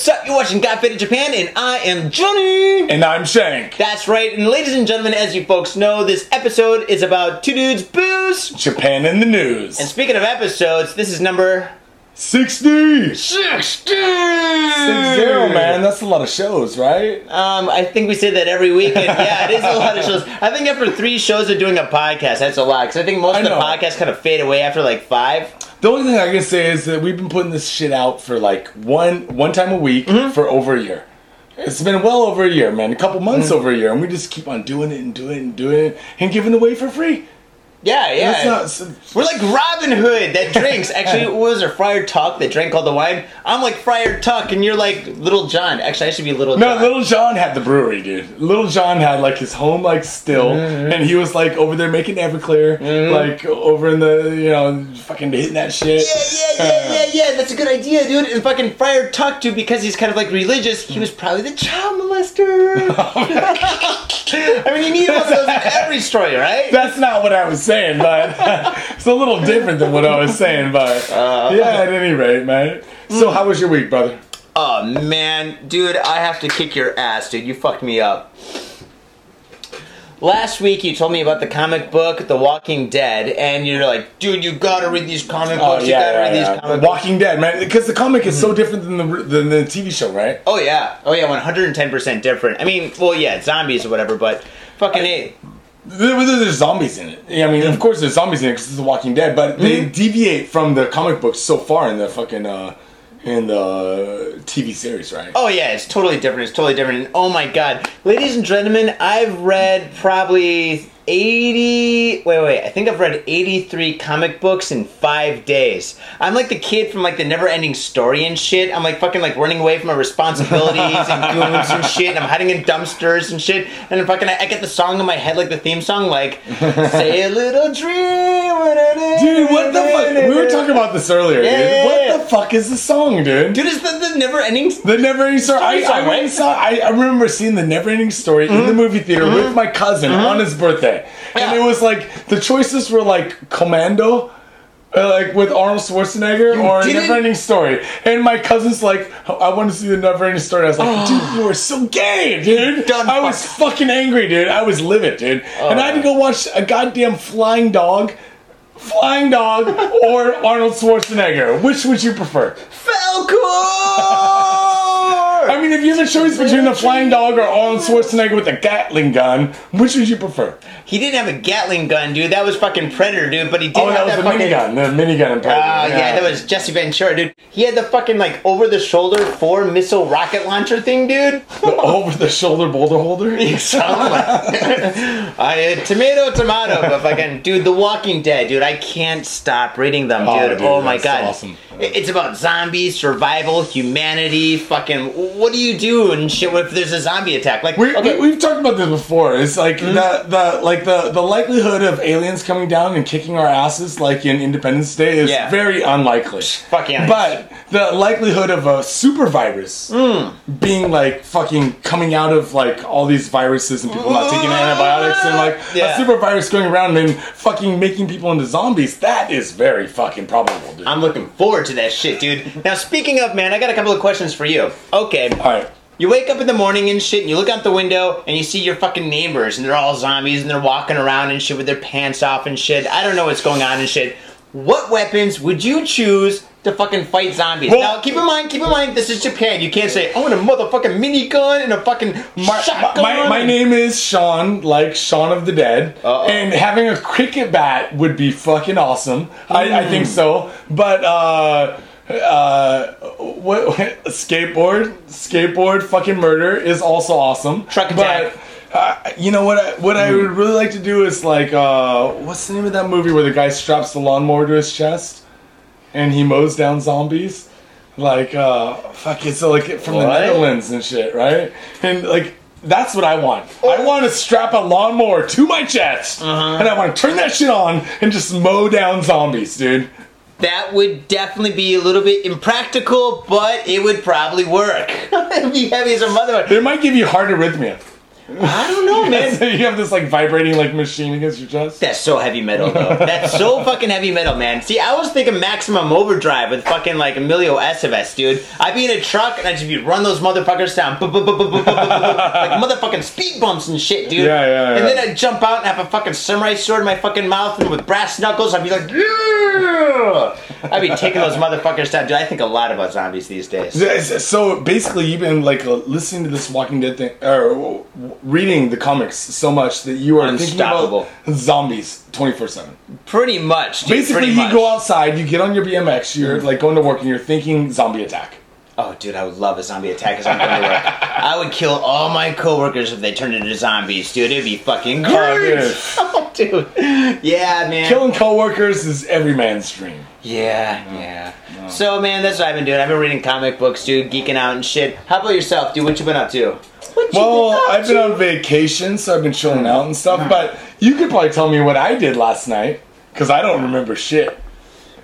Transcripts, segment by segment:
What's up? You're watching Got Faded Japan, and I am Johnny. And I'm Shank. That's right, and ladies and gentlemen, as you folks know, this episode is about two dudes booze. Japan in the news. And speaking of episodes, this is number 60! 60. Six zero, man. That's a lot of shows, right? Um, I think we say that every week, and yeah, it is a lot of shows. I think after three shows of doing a podcast, that's a lot. Because I think most I of the know. podcasts kind of fade away after like five. The only thing I can say is that we've been putting this shit out for like one one time a week Mm-hmm. for over a year. It's been well over a year, man. A couple months Mm-hmm. over a year, and we just keep on doing it and doing it and doing it and giving it away for free. Yeah, yeah. Not, We're like Robin Hood that drinks. Actually, what was there? Friar Tuck that drank all the wine. I'm like Friar Tuck, and you're like Little John. Actually, I should be Little John. No, Little John had the brewery, dude. Little John had like his home like still, Mm-hmm. and he was like over there making Everclear, like over in the you know fucking hitting that shit. Yeah, yeah, yeah, yeah, yeah. That's a good idea, dude. And fucking Friar Tuck, dude, because he's kind of like religious, he was probably the child molester. I mean, you need one of those in every story, right? That's not what I was saying, but it's a little different than what I was saying. But Uh, yeah, at any rate, man. So how was your week, brother? Oh man, dude, I have to kick your ass, dude. You fucked me up. Last week you told me about the comic book The Walking Dead, and you're like, dude, you gotta read these comic books. you gotta read these comic books. Oh, Walking Dead, man. Because the comic is so different than the than the TV show, right? Oh yeah, oh yeah, 110% different. I mean, well, yeah, zombies or whatever, but fucking it. There- there- There's zombies in it. Yeah, I mean, of course, there's zombies in it because it's The Walking Dead, but they Mm-hmm. deviate from the comic books so far in the fucking uh, in the TV series, right? Oh yeah, it's totally different. It's totally different. And oh my god, ladies and gentlemen, I've read probably 80. Wait, wait. I think I've read 83 comic books in five days. I'm like the kid from like the Never-Ending Story and shit. I'm like fucking like running away from my responsibilities and goons and shit. And I'm hiding in dumpsters and shit. And I'm fucking, I get the song in my head like the theme song, like "Say a little dream." Dude, what the fuck? We were talking about this earlier, Yeah, dude. yeah, What yeah. the fuck is the song, dude? Dude, is the, the Never-Ending? The Never Ending Story. I, Story I, song, and right? saw, I, I remember seeing the Never Ending Story in the mm-hmm. movie theater with mm-hmm. my cousin on mm-hmm. his birthday, and Yeah. it was like the choices were like Commando. Uh, like with Arnold Schwarzenegger You or didn't- Never Story, and my cousin's like, "I want to see the Never Ending Story." I was like, "Dude, you are so gay, dude!" Done I was fucking angry, dude. I was livid, dude, and I had to go watch a goddamn flying dog, flying dog, or Arnold Schwarzenegger. Which would you prefer? Falkor! If you have a choice between a flying dog or Arnold Schwarzenegger with a Gatling gun, which would you prefer? He didn't have a Gatling gun, dude. That was fucking Predator, dude. But he did Oh, have that was the fucking. minigun. The minigun in Oh, Predator. yeah. that was Jesse Ventura, dude. He had the fucking like over the shoulder four missile rocket launcher thing, dude. the over-the-shoulder boulder holder. I uh, tomato tomato, but fucking dude, The Walking Dead, dude. I can't stop reading them, Oh, dude. dude, Oh, my god, awesome. It's about zombies, survival, humanity. Fucking, what do you do and shit if there's a zombie attack? Like, We, okay, we, have talked about this before. It's like Mm-hmm. the, the like the, the likelihood of aliens coming down and kicking our asses, like in Independence Day, is Yeah. very unlikely. Fuck yeah. But the likelihood of a super virus Mm. being like fucking coming out of like all these viruses and people not taking antibiotics and like Yeah. a super virus going around and fucking making people into zombies, that is very fucking probable, dude. I'm looking forward to that shit, dude. Now, speaking of, man, I got a couple of questions for you. Okay. Alright. You wake up in the morning and shit, and you look out the window and you see your fucking neighbors, and they're all zombies, and they're walking around and shit with their pants off and shit. I don't know what's going on and shit. What weapons would you choose to fucking fight zombies? Well- now, keep in mind, keep in mind, this is Japan. You can't say, I want a motherfucking minigun and a fucking My, shotgun. my, my name is Sean, like Sean of the Dead, Uh-oh. and having a cricket bat would be fucking awesome. I, I think so. But uh, uh, what, what skateboard, skateboard, fucking murder is also awesome. Truck attack. But uh, you know what? I, what I would really like to do is like, uh, what's the name of that movie where the guy straps the lawnmower to his chest and he mows down zombies? Like, uh, fuck it's like from the What? Netherlands and shit, right? And like. That's what I want. I want to strap a lawnmower to my chest, Uh-huh. and I want to turn that shit on and just mow down zombies, dude. That would definitely be a little bit impractical, but it would probably work. It'd be heavy as a mother. It might give you heart arrhythmia. I don't know, man. so you have this like vibrating like machine against your chest. That's so heavy metal, though. That's so fucking heavy metal, man. See, I was thinking maximum overdrive with fucking like Emilio Estevez, dude. I'd be in a truck and I'd just be run those motherfuckers down, like motherfucking speed bumps and shit, dude. Yeah, yeah, yeah. And then I'd jump out and have a fucking samurai sword in my fucking mouth and with brass knuckles, I'd be like, yeah! I'd be taking those motherfuckers down, dude. I think a lot about zombies these days. So basically, you've been like listening to this Walking Dead thing, or reading the comics so much that you are Unstoppable. thinking about zombies twenty four seven. Pretty much, dude. Basically, pretty you much. go outside, you get on your BMX, you're mm-hmm. like going to work, and you're thinking zombie attack. Oh, dude, I would love a zombie attack as I'm going to work. I would kill all my coworkers if they turned into zombies, dude. It'd be fucking great. Oh, dude. Yeah, man. Killing coworkers is every man's dream. Yeah, mm-hmm. yeah. Mm-hmm. So, man, that's what I've been doing. I've been reading comic books, dude, geeking out and shit. How about yourself, dude? What you been up to? What you Well, been I've been on vacation, so I've been chilling out and stuff. But you could probably tell me what I did last night, because I don't remember shit.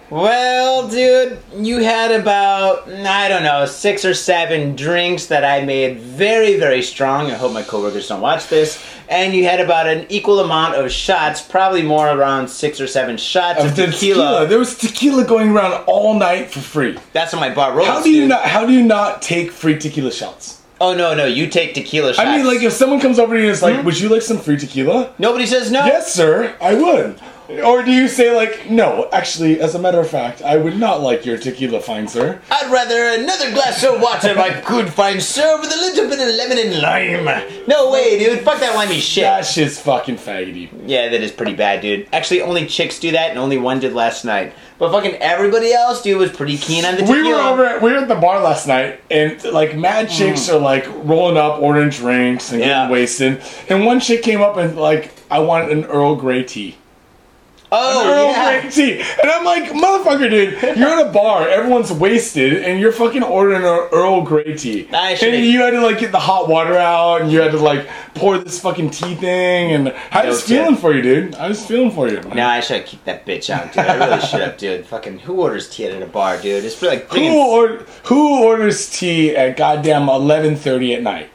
Well, dude, you had about, I don't know, six or seven drinks that I made very, very strong. I hope my coworkers don't watch this. And you had about an equal amount of shots, probably more around six or seven shots of, Of tequila. tequila. There was tequila going around all night for free. That's what my bar rolls. How do you dude. not? How do you not take free tequila shots? Oh, no, no, you take tequila shots. I mean, like if someone comes over to you and is Hmm? like, "Would you like some free tequila?" Nobody says no. Yes, sir, I would. Or do you say like, "No, actually, as a matter of fact, I would not like your tequila, fine sir." I'd rather another glass of water, my good fine sir, with a little bit of lemon and lime. No way, dude. Fuck that limey shit. That shit's fucking faggoty. Yeah, that is pretty bad, dude. Actually, only chicks do that, and only one did last night. But fucking everybody else, dude, was pretty keen on the tequila. We were over. At, we were at the bar last night, and like mad chicks are like rolling up, ordering drinks and Hmm. Yeah. getting wasted. And one chick came up and like, "I want an Earl Grey tea." Oh, Earl yeah. Grey tea. And I'm like, motherfucker, dude, you're at a bar, everyone's wasted, and you're fucking ordering an Earl Grey tea. I and should've- you had to like get the hot water out, and you had to like pour this fucking tea thing, and I No was feeling for you, dude. I was feeling for you. man. Nah, I should have kicked that bitch out, dude. I really should have, dude. Fucking, who orders tea at a bar, dude? It's like Who, bringing. or, who orders tea at goddamn 11:30 at night?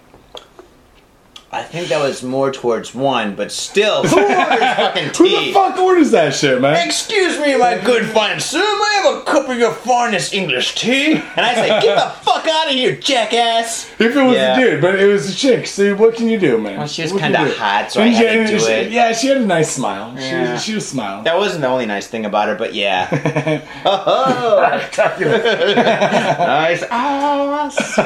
I think that was more towards one, but still, who orders fucking tea? Who the fuck orders that shit, man? Excuse me, my good fine sir, may I have a cup of your finest English tea? And I say, get the fuck out of here, jackass! If it was Yeah. a dude, but it was a chick. So what can you do, man? Well, she was What can kinda you do? hot, so I had she- to do she- it. Yeah, she had a nice smile. She, Yeah. was, she was smiling. That wasn't the only nice thing about her, but yeah. oh, oh. nice ass.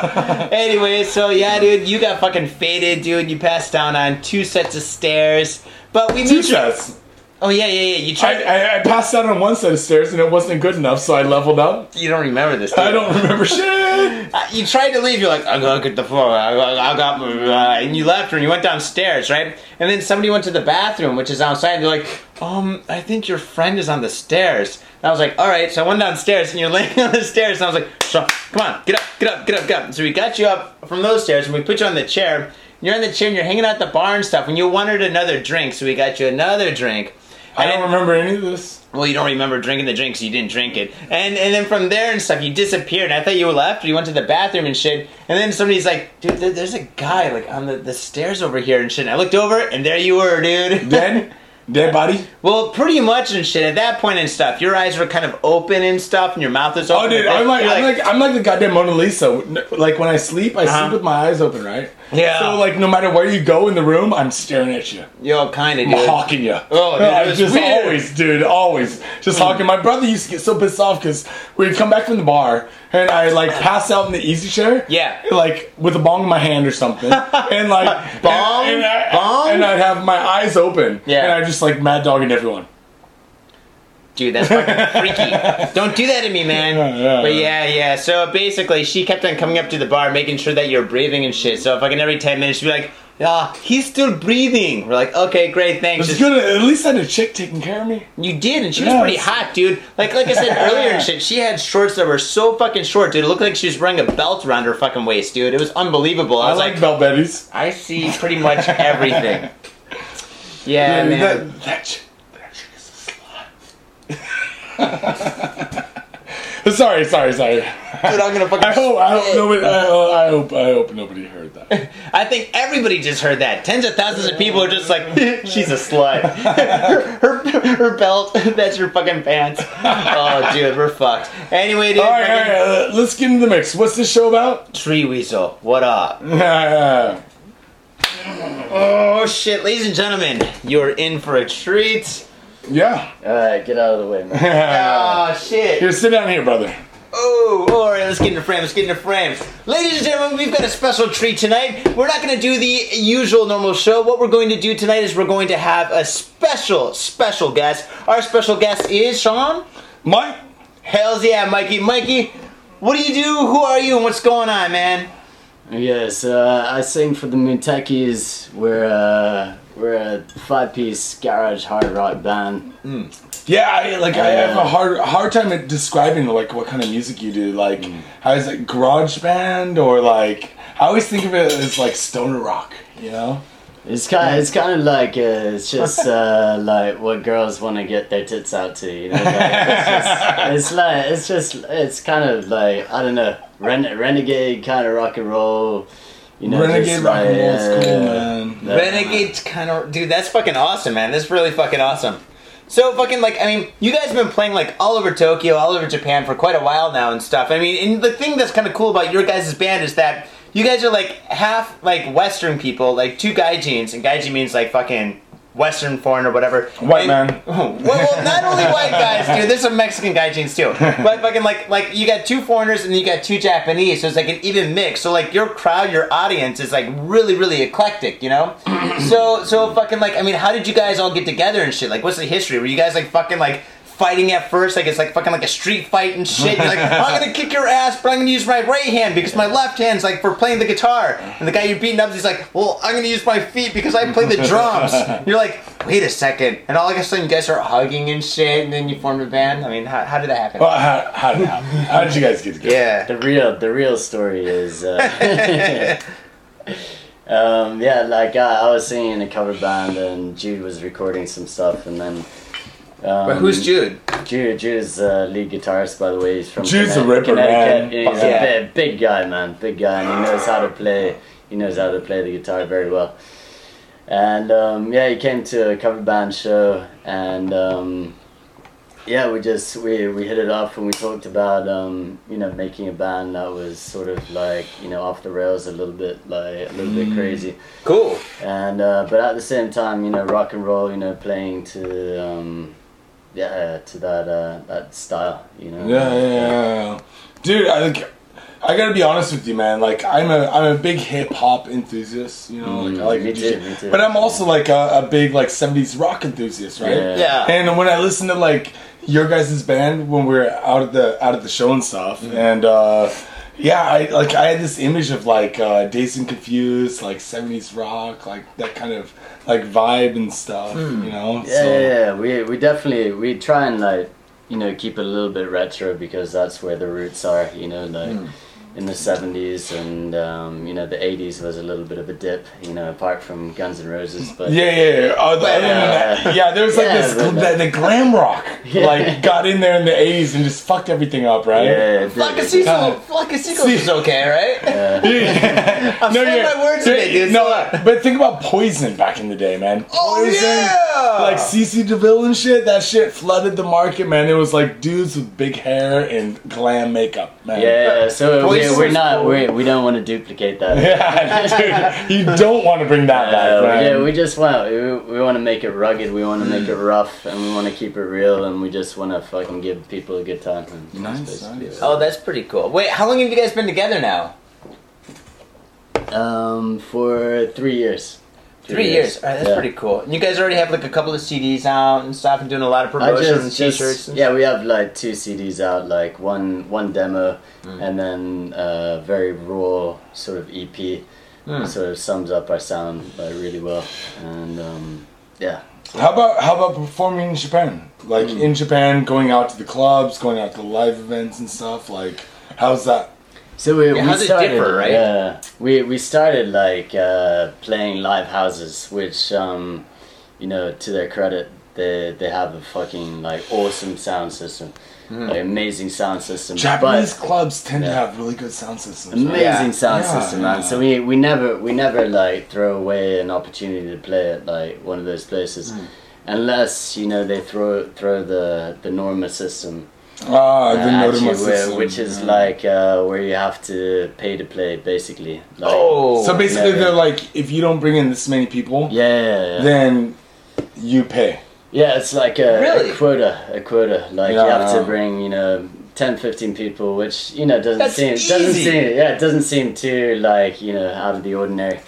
anyway, so yeah, dude, you got fucking faded, dude. You passed down on two sets of stairs, but we Two sets. Oh yeah, yeah, yeah. You tried. I, I passed out on one set of stairs and it wasn't good enough, so I leveled up. you don't remember this? do I don't remember shit. Uh, You tried to leave. You're like, I gotta get the floor. I, I, I got, uh, and you left, and you went downstairs, right? And then somebody went to the bathroom, which is outside. And they're like, um, I think your friend is on the stairs. And I was like, all right. So I went downstairs, and you're laying on the stairs, and I was like, so come on, get up, get up, get up, get up. So we got you up from those stairs, and we put you on the chair. You're in the chair, and you're hanging out at the bar and stuff. And you wanted another drink, so we got you another drink. I don't remember any of this. well, you don't remember drinking the drink, so you didn't drink it. And and then from there and stuff, you disappeared. I thought you left, or you went to the bathroom and shit. And then somebody's like, dude, there, there's a guy like on the, the stairs over here and shit. And I looked over, and there you were, dude. Dead? Dead body? well, pretty much and shit. At that point and stuff, your eyes were kind of open and stuff, and your mouth is open. Oh, dude, I'm like, I'm like, I'm like the goddamn Mona Lisa. Like when I sleep, I Uh-huh. sleep with my eyes open, right? Yeah. So like, no matter where you go in the room, I'm staring at you. yo, kind of, I'm hawking you. Oh, dude, was just weird. always, dude, always just hawking. My brother used to get so pissed off because we'd come back from the bar and I like pass out in the easy chair. Yeah. Like with a bong in my hand or something, and like Bong? and, and, I, Bong? and I'd have my eyes open. Yeah. And I just like mad dogging everyone. Dude, that's fucking freaky. Don't do that to me, man. Yeah, yeah, but yeah. yeah. So basically, she kept on coming up to the bar, making sure that you're breathing and shit. So fucking every 10 minutes, she'd be like, ah, he's still breathing. We're like, okay, great, thanks. It's Just- good. At least I had a chick taking care of me. You did, and she was Yeah, pretty it's- hot, dude. Like, like I said earlier and shit, she had shorts that were so fucking short, dude. It looked like she was wearing a belt around her fucking waist, dude. It was unbelievable. I I was like like, belt betties. I see pretty much everything. Yeah, man. That, that chick, that chick is a slut. sorry, sorry, sorry. Dude, I'm gonna fucking. I hope, I hope nobody. I, I hope, I hope nobody heard that. I think everybody just heard that. Tens of thousands of people are just like, she's a slut. her, her, her belt, that's her fucking pants. Oh, dude, we're fucked. Anyway, dude, All right, fucking- right. Uh, let's get into the mix. What's this show about? Tree Weasel, what up? yeah, Oh shit, ladies and gentlemen, you're in for a treat. Yeah. Alright, get out of the way, man. Oh shit. Here, sit down here, brother. Oh, all right, let's get into frame. Let's get into frame. Ladies and gentlemen, we've got a special treat tonight. We're not going to do the usual normal show. What we're going to do tonight is we're going to have a special, special guest. Our special guest is Sean. Mike. Hells yeah, Mikey. Mikey, what do you do? Who are you? And what's going on, man? yes, uh, I sing for the Mootekkis. We're, uh, we're a five-piece garage hard rock band. Yeah, I, like I have a Uh, hard hard time at describing like what kind of music you do. Like, Mm. how is it garage band or like? I always think of it as like stoner rock. You know? It's kind, it's kind of like, uh, it's just uh, like what girls want to get their tits out to, you know. Like, it's, just, it's like, it's just, it's kind of like I don't know, ren- renegade kind of rock and roll. You know, Renegade just rock and like, roll's cool, man. Yeah. Renegade's kind of dude. That's fucking awesome, man. That's really fucking awesome. So fucking like I mean, you guys have been playing like all over Tokyo, all over Japan for quite a while now and stuff. I mean, and the thing that's kind of cool about your guys' band is that you guys are like half like Western people, like two gaijins, and gaijin means like fucking Western foreign or whatever. White And- man. well, well, not only white guys, dude. There's some Mexican gaijins too. But fucking like like you got two foreigners and you got two Japanese, so it's like an even mix. So like your crowd, your audience is like really really eclectic, you know. so so fucking like I mean, how did you guys all get together and shit? Like, what's the history? Were you guys like fucking like? Fighting at first, like it's like fucking like a street fight and shit. You're like, I'm gonna kick your ass, but I'm gonna use my right hand because my left hand's like for playing the guitar. And the guy you're beating up, he's like, well, I'm gonna use my feet because I play the drums. You're like, wait a second, and all of a sudden you guys start hugging and shit, and then you form a band. I mean, how, how did that happen? Well, how, how did it happen? How did you guys get together? Yeah. the real the real story is uh, um, yeah like I, I was singing in a cover band and Jude was recording some stuff and then um, But who's Jude? Jude Jude is uh, lead guitarist by the way he's from Jude's a Conne- ripper, Connecticut man. he's Yeah. a big, big guy man big guy and he knows how to play he knows how to play the guitar very well and um, yeah he came to a cover band show and um, yeah, we just we, we hit it off and we talked about um, you know making a band that was sort of like you know off the rails a little bit like a little bit crazy Cool. and uh, but at the same time you know rock and roll you know playing to um, yeah to that uh, that style you know Yeah, yeah, yeah. dude. I think I gotta be honest with you, man. Like, I'm a I'm a big hip hop enthusiast. You know, like I like me too, me too. But I'm also like a, a big like '70s rock enthusiast, right? Yeah. Yeah. And when I listen to like your guys' band when we are out at the out at the show and stuff, Mm-hmm. and uh, yeah, I like I had this image of like uh, Dazed and Confused, like '70s rock, like that kind of like vibe and stuff. Hmm. You know? Yeah, yeah, yeah. We we definitely we try and like you know keep it a little bit retro because that's where the roots are. You know, like Hmm. In the seventies and um, you know the eighties was a little bit of a dip. You know, apart from Guns N' Roses, but Yeah, yeah, yeah. Uh, the- other than Yeah. that, yeah, there was like Yeah, this but the, the glam rock Yeah. like got in there in the '80s and just fucked everything up, right? yeah, it did, Flocka it did. Seagull, Flocka is okay, right? Yeah. I'm saying my words today, dude. No, so- but think about Poison back in the day, man. Oh, Poison, yeah! like CC DeVille and shit. That shit flooded the market, man. It was like dudes with big hair and glam makeup, man. Yeah, so we, Voices we're not cool. we we don't want to duplicate that. Yeah, dude, you don't want to bring that back, Uh, man. yeah, we just want we, we want to make it rugged. We want to make it rough, and we want to keep it real, and we just want to fucking give people a good time. And Nice, nice. Oh, that's pretty cool. Wait, how long have you guys been together now? Um, for three years. Three years. All right, that's Yeah. pretty cool. And you guys already have like a couple of CDs out and stuff, and doing a lot of I promotion and t-shirts. just and yeah, we have like two CDs out, like one one demo, Mm. and then a very raw sort of EP. Mm. Sort of sums up our sound like, really well, and um, yeah. How about how about performing in Japan? Like Hmm. in Japan, going out to the clubs, going out to live events and stuff. Like, how's that? So we, Yeah, we how's started, differ, right? Yeah, we we started like uh, playing live houses, which um, you know, to their credit, they they have a fucking like awesome sound system. like amazing sound system. Japanese but clubs tend to have really good sound systems. amazing Yeah. sound Yeah, system, yeah. man. So we we never we never like throw away an opportunity to play at like one of those places, Hmm. unless you know they throw throw the the Norma system Ah, the uh, at Nodema you, where, which is yeah. like uh, where you have to pay to play, basically. Like, Oh, So basically, Yeah. they're like, if you don't bring in this many people, yeah, yeah, yeah. then you pay. Yeah, it's like a, Really? a quota, a quota. Like you have to bring, you know, 10, 15 people, which you know doesn't That's seem doesn't seem yeah it doesn't seem too like you know out of the ordinary.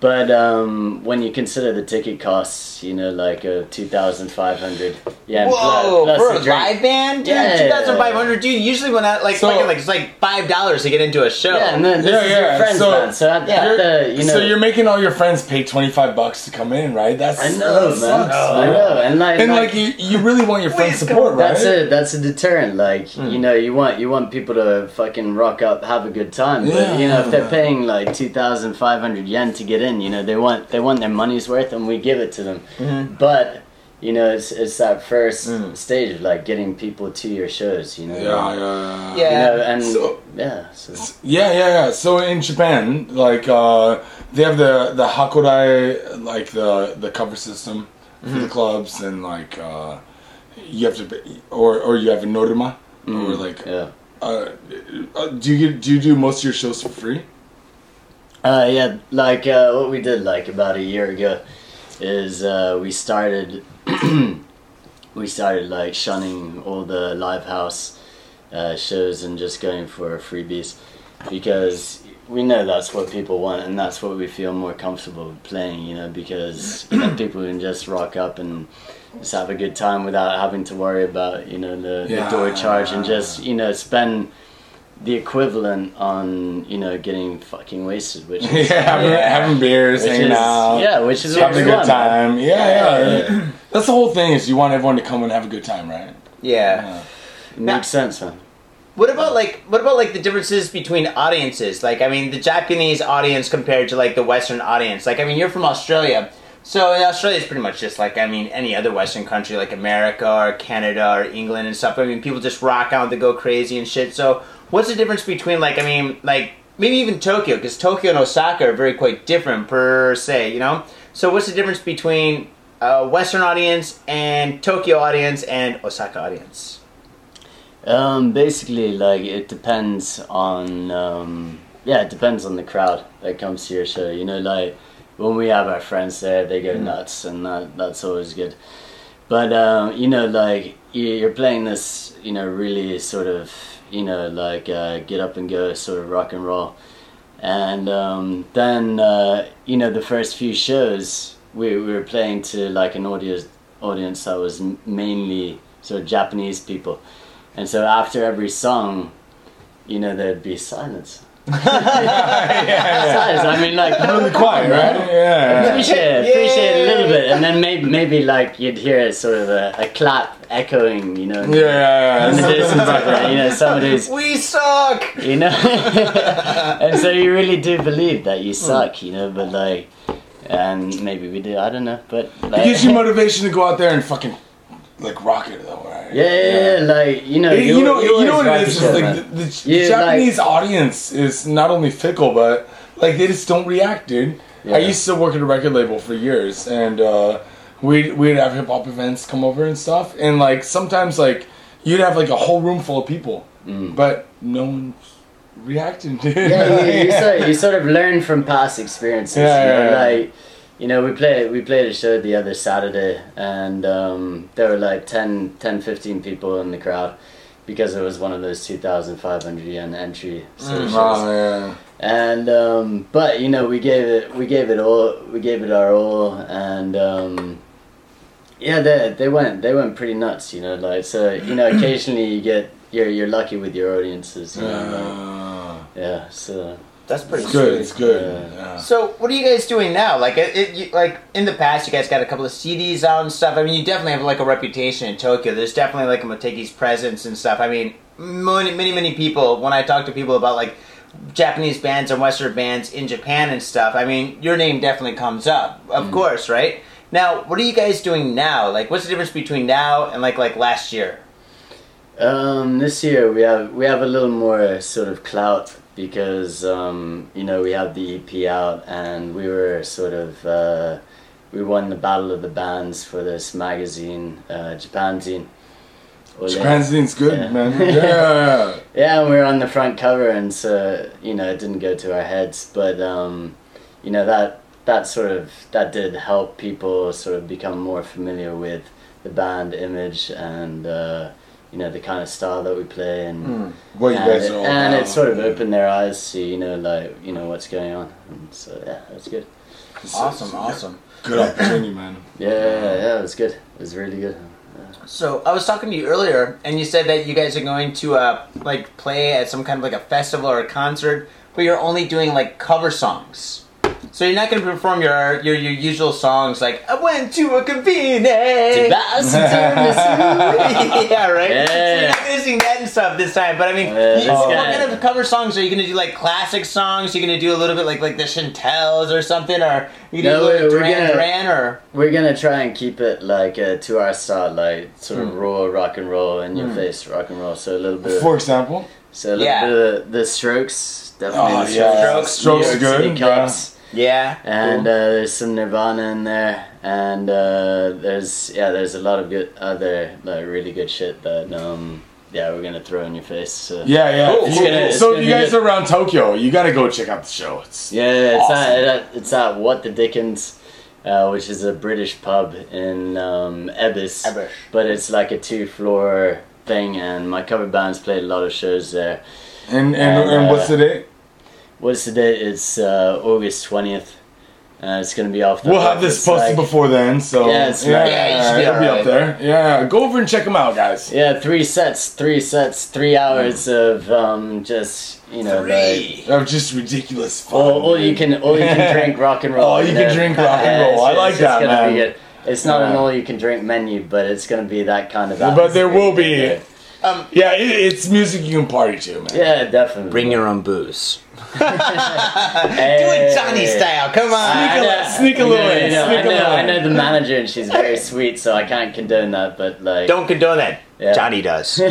But um, when you consider the ticket costs, you know, like uh, two thousand five hundred. Yeah, and Whoa, plus- plus for the a drink. live band, dude, Yeah. two thousand five hundred, dude. Usually when I like, So- fucking, like it's like five dollars to get into a show. Yeah, and then this Yeah, is yeah, your friends so- band. So at, Yeah. at the you know, so you're making all your friends pay twenty five bucks to come in, right? That's I know, that man. sucks, I dude. know, and like, And like like you, you really want your friends support, right? That's a that's a deterrent. Like you know, you want you want people to fucking rock up, have a good time. But you know, if they're paying like two thousand five hundred yen to get in, you know, they want they want their money's worth, and we give it to them. Mhm. But you know, it's it's that first Mm. stage of like getting people to your shows. You know. Yeah, yeah, yeah. Yeah. You know, and So- yeah. So, Yeah, yeah, yeah. So in Japan, like uh, they have the the hakodai, like the the cover system for the clubs, and like uh, you have to, pay- or or you have a norma, or like, yeah. uh, uh, do you get, do you do most of your shows for free? Uh, yeah, like uh, what we did like about a year ago is uh, we started we started like shunning all the live house uh, shows and just going for freebies because we know that's what people want and that's what we feel more comfortable playing. You know, because you know people can just rock up and just have a good time without having to worry about you know the, Yeah. the door charge and just you know spend the equivalent on you know getting fucking wasted, which is yeah, having, Yeah. having beers, which hanging is out, yeah, which is what having a good want. time. Yeah, yeah. Yeah, yeah. That's the whole thing is you want everyone to come and have a good time, right? yeah. It makes sense, man. What about like what about like the differences between audiences? Like I mean the Japanese audience compared to like the Western audience. Like I mean you're from Australia. So Australia is pretty much just like I mean any other Western country like America or Canada or England and stuff. I mean people just rock out, they go crazy and shit. So what's the difference between like I mean like maybe even Tokyo because Tokyo and Osaka are very quite different per se, you know. So what's the difference between a Western audience and Tokyo audience and Osaka audience? Um, basically, like it depends on um, yeah, it depends on the crowd that comes to your show. You know, like when we have our friends there, they go nuts, and that that's always good. But um, you know, like you're playing this, you know, really sort of, you know, like uh, get up and go sort of rock and roll, and um, then uh, you know the first few shows we, we were playing to like an audience audience that was mainly sort of Japanese people, and so after every song, you know, there'd be silence. Yeah, yeah. Silence. I mean, like Really quiet, right? Yeah. appreciate it, appreciate it a little bit, and then maybe maybe like you'd hear sort of a, a clap echoing, you know, Yeah, yeah, in the yeah. distance, like that, you know, somebody's, We suck. you know, and so you really do believe that you hmm. suck, you know, but like, and maybe we do, I don't know, but like, It gives you motivation to go out there and fucking like rocket though, right? yeah, yeah, yeah, like you know, Hey, You, know, you, know what rock it the is? like the, the You, Japanese audience is not only fickle, but like they just don't react, dude. Yeah. I used to work at a record label for years, and uh, we'd we'd have hip hop events come over and stuff, and like sometimes like you'd have like a whole room full of people, Mm. but no one's reacting, dude. yeah, you, you, sort, you sort of learn from past experiences. Yeah, you know, yeah, yeah. like you know, we played we played a show the other Saturday, and um, there were like 10, 10, 15 people in the crowd because it was one of those two thousand five hundred yen entry Mm. shows. Oh, yeah. And um, but you know, we gave it we gave it all we gave it our all, and um, yeah, they they went they went pretty nuts. You know, like so you know, occasionally you get you're you're lucky with your audiences. You know, like, Uh, yeah, so. That's pretty it's good. sweet. It's good. Yeah. Yeah. So, what are you guys doing now? Like, it, it, you, like in the past, you guys got a couple of CDs out and stuff. I mean, you definitely have like a reputation in Tokyo. There's definitely like a Mootekki's presence and stuff. I mean, many, many, many people. When I talk to people about like Japanese bands and Western bands in Japan and stuff, I mean, your name definitely comes up, of course, right? Now, what are you guys doing now? Like, what's the difference between now and like like last year? Um, this year we have we have a little more sort of clout because um, you know we had the EP out and we were sort of uh, we won the battle of the bands for this magazine, uh, Japanzine. Ole. Japan's good, Yeah. man. Yeah. Yeah, and we were on the front cover, and so you know it didn't go to our heads, but um, you know that that sort of that did help people sort of become more familiar with the band image and uh, you know the kind of style that we play and. What you and guys it, are all and about. it sort of opened their eyes to you know like you know what's going on and so yeah that's good Awesome, awesome. Good opportunity, man. yeah yeah it was good it was really good So I was talking to you earlier, and you said that you guys are going to uh, like play at some kind of like a festival or a concert, but you're only doing like cover songs. So you're not going to perform your, your your usual songs like I went to a convenience. yeah, right. So you're not going to sing that and stuff this time. But I mean, Yeah, you- this what kind of cover songs are you going to do? Like classic songs? You're going to do a little bit like like the Chantels or something, or you going to No, do a we're- we're Duran gonna- Duran or we're gonna try and keep it like uh, to our style like sort Hmm. of raw rock and roll in your face rock and roll so a little bit of, For example, so a little Yeah. bit of the, the strokes definitely Oh, the yeah. strokes Strokes New are York City good, Cops. yeah, and cool. uh, there's some Nirvana in there, and uh, there's yeah, there's a lot of good other like really good shit that um yeah we're gonna throw in your face. So. yeah, yeah. Cool. You- gonna- so gonna you guys good. are around Tokyo. You got to go check out the show. It's Yeah, it's Awesome. at, at it's at What the Dickens, uh, which is a British pub in um, Ebisu, Ebisu. but it's like a two floor thing, and my cover band's played a lot of shows there. and and, and Uh, what's the date? What's the date? It's uh, August twentieth. Uh, it's gonna be off the. We'll have this posted like- before then, so Yeah, it's yeah, right. Yeah, you should be it'll be alright. up there. Yeah, go over and check them out, guys. Yeah, three sets, three sets, three hours of um, just you know like. Of just ridiculous fun. All, all you can, all you can drink rock and roll. Oh, you can know? drink rock and roll. I like it's that, gonna be man. good. It's not an all you can drink menu, but it's gonna be that kind of. But there will be- um, Yeah, it, it's music you can party to, man. Yeah, definitely. bring your own booze. Hey. Do it Johnny style. Come on. Sneak a sneak a I little know, in, I know, sneak I a know, little I know the manager, and she's very sweet, so I can't condone that. But like, Don't condone that. Yeah. Johnny does.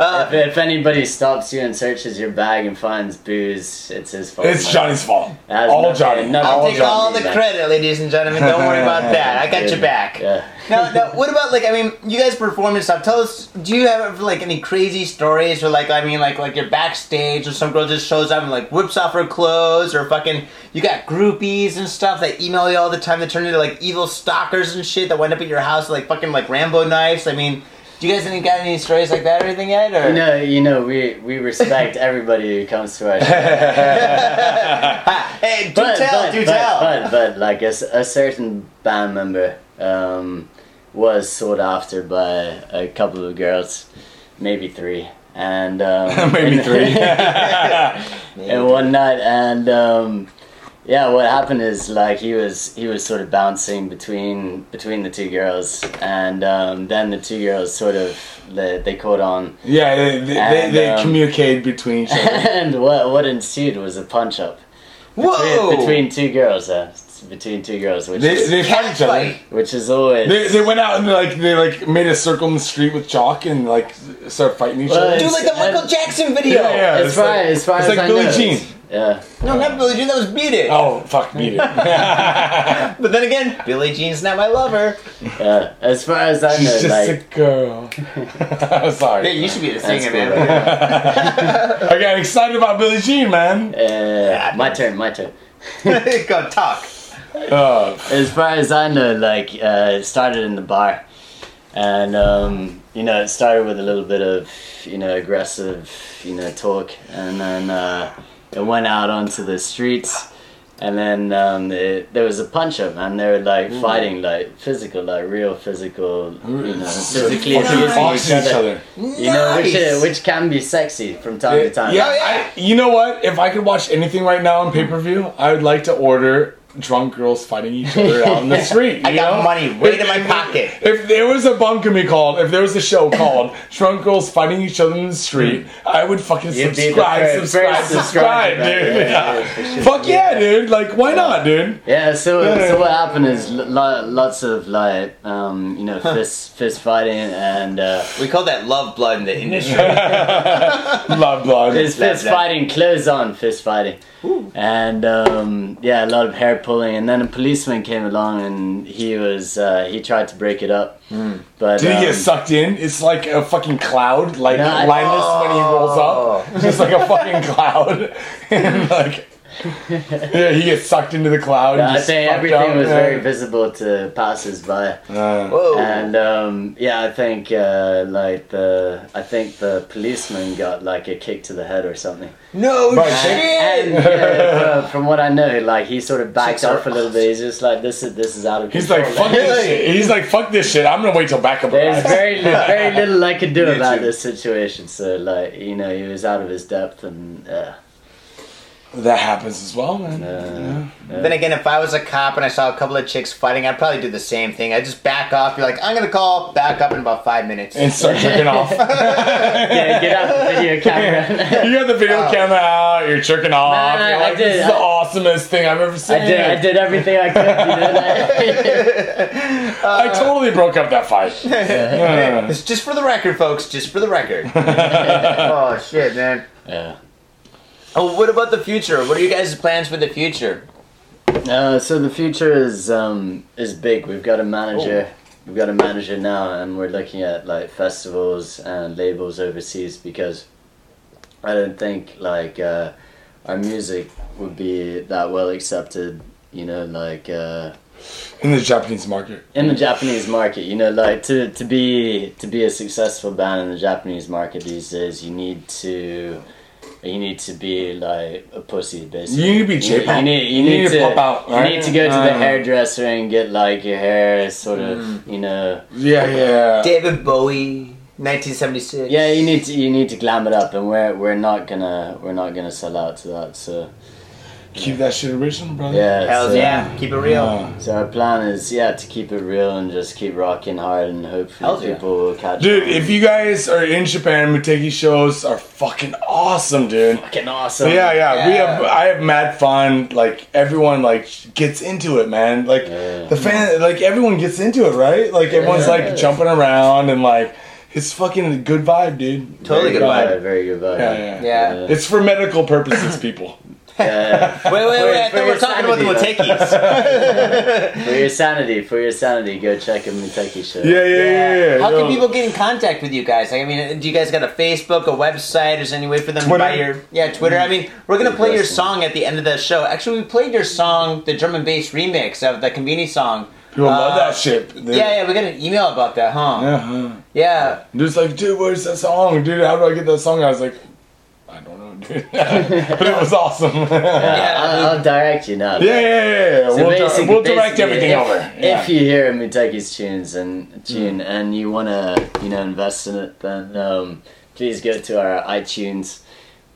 Uh, if, if anybody stops you and searches your bag and finds booze, it's his fault. It's Johnny's fault. All nothing- Johnny. nothing I'll to take do with all the credit, ladies and gentlemen. Don't worry about that. I got your back. Yeah. Now, now, what about like? I mean, you guys perform and stuff. Tell us, do you have like any crazy stories, or like, I mean, like, like you're backstage, or some girl just shows up and like whips off her clothes, or fucking, you got groupies and stuff that email you all the time that turn into like evil stalkers and shit that wind up at your house like fucking like Rambo knives. I mean, do you guys any got any stories like that or anything yet? Or You know, you know, we we respect everybody who comes to our show. hey, do but, tell, but, do but, tell. But, but, like a certain band member um, was sought after by a couple of girls, maybe three, and um, Maybe and- three. and one night, and um, yeah, what happened is like he was he was sort of bouncing between between the two girls, and um, then the two girls sort of they, they caught on, yeah, they, they, they, And, they um, communicate between each other. and what what ensued was a punch up Whoa! between, between two girls. Uh, between two girls, which They, is, they fight each other. which is always They, they went out and like they like made a circle in the street with chalk and like started fighting each Well, other. Do like the Michael Jackson video. Yeah, yeah. as it's far like- as far it's as like I Billie know, Jean. It's- Yeah, No, not Billie Jean. That was Beat It. Oh fuck, beat it. But then again, Billie Jean's not my lover. yeah. As far as I She's know, just like a girl. I'm sorry. Yeah, you should be the singer, cool, man. I got excited about Billie Jean, man. uh, my turn, my turn. Go talk. Uh, As far as I know, like uh, it started in the bar, and um, you know it started with a little bit of you know aggressive you know talk, and then uh, it went out onto the streets, and then um, it, there was a punch up, man. They were like fighting, like physical, like real physical, you know, physically abusing boxing each other. You know, which, uh, which can be sexy from time to time. Yeah, yeah. I, you know what? If I could watch anything right now on pay per view, I would like to order drunk girls fighting each other out in the street. I you got know? money right in my pocket. If there was a bunkami called, if there was a show called "Drunk Girls Fighting Each Other in the Street," I would fucking You'd be the subscribe, subscribe, subscribe, dude. yeah, Yeah. yeah. Fuck yeah, dude! Like, why not, dude? Yeah, so Yeah. so what happened is lo- lo- lots of like um, you know fist fist fighting and uh, We call that love blood in the industry. Love blood. fist, fist that. fighting, clothes on fist fighting, and um, yeah, a lot of hair pulling. And then a policeman came along and he was uh, he tried to break it up, but Did he um, get sucked in? It's like a fucking cloud, like No, I- Linus when he rolls Oh. up. Just like a fucking cloud. and like, yeah, he gets sucked into the cloud. and I just think everything up. was Yeah. very visible to passers-by. Uh, Whoa. And um, yeah, I think uh, like the I think the policeman got like a kick to the head or something. no But- shit. And, and yeah, from, from what I know, like he sort of backed Six off a little bit. He's just like this is this is out of he's like, fuck this shit. He's like, fuck this shit. I'm gonna wait till backup There's arrives. very li- very little I could do Me about too. this situation. So like you know he was out of his depth and uh, That happens as well, man. uh, Then again, if I was a cop and I saw a couple of chicks fighting, I'd probably do the same thing. I'd just back off, be like, I'm gonna call, back up in about five minutes. And start jerking off. yeah, get out the video camera. you got the video Oh. camera out, you're jerking off. Nah, you're I did- this is the awesomest thing I've ever seen. I did I did everything I could. You know, like, I totally broke up that fight. Yeah. It's just for the record, folks. Just for the record. oh shit, man. yeah. Oh, what about the future? What are you guys' plans for the future? Uh, so the future is um, is big. We've got a manager. We've got a manager now, and we're looking at like festivals and labels overseas because I don't think like uh, our music would be that well accepted. You know, like uh, In the Japanese market. in the Japanese market. You know, like to to be to be a successful band in the Japanese market these days, you need to. You need to be like a pussy, basically. You need to be You, J-pop. you need, you You need, need to to pop out, You need to go to the Uh. hairdresser and get like your hair sort of, Mm. you know. Yeah, yeah. David Bowie, 1976. Yeah, you need to you need to glam it up, and we're we're not gonna we're not gonna sell out to that. So Keep that shit original, brother. yeah, Hell so, yeah. Keep it real. Uh, So our plan is yeah to keep it real and just keep rocking hard, and hopefully Hells yeah. people will catch. Dude, on. if you guys are in Japan, Mootekki shows are fucking awesome, dude. fucking awesome. yeah, yeah, we have. I have mad fun. Like everyone, like gets into it, man. Like Yeah. the fan, like everyone gets into it, right? Like everyone's Yeah. like jumping around and like it's fucking a good vibe, dude. Totally Very good vibe. Very good vibe. Yeah, yeah. Yeah. It's for medical purposes, people. Yeah. Wait, wait, wait. I For- for thought we your were talking about the sanity, Mootekkis. for your sanity, for your sanity, go check a Mootekki show. Yeah, yeah, yeah. yeah. How Yo. can people get in contact with you guys? Like, I mean, do you guys got a Facebook, a website? Is there any way for them Twitter. to buy your yeah Twitter? I mean, we're gonna Good play your song at the end of the show. Actually, we played your song, the drum and bass remix of the Conveni song. People love Uh, that shit. They- Yeah, yeah, we got an email about that, huh? Yeah, huh. Yeah. Dude's like, dude, where's that song? Dude, how do I get that song? I was like, I don't know, dude. but it was awesome. yeah, Yeah, I'll, I'll direct you now. yeah, yeah. yeah. So we'll, di- we'll direct basically, everything if, over. Yeah. If you hear Mootekki's tunes and tune and you want to, you know, invest in it, then um, please go to our iTunes,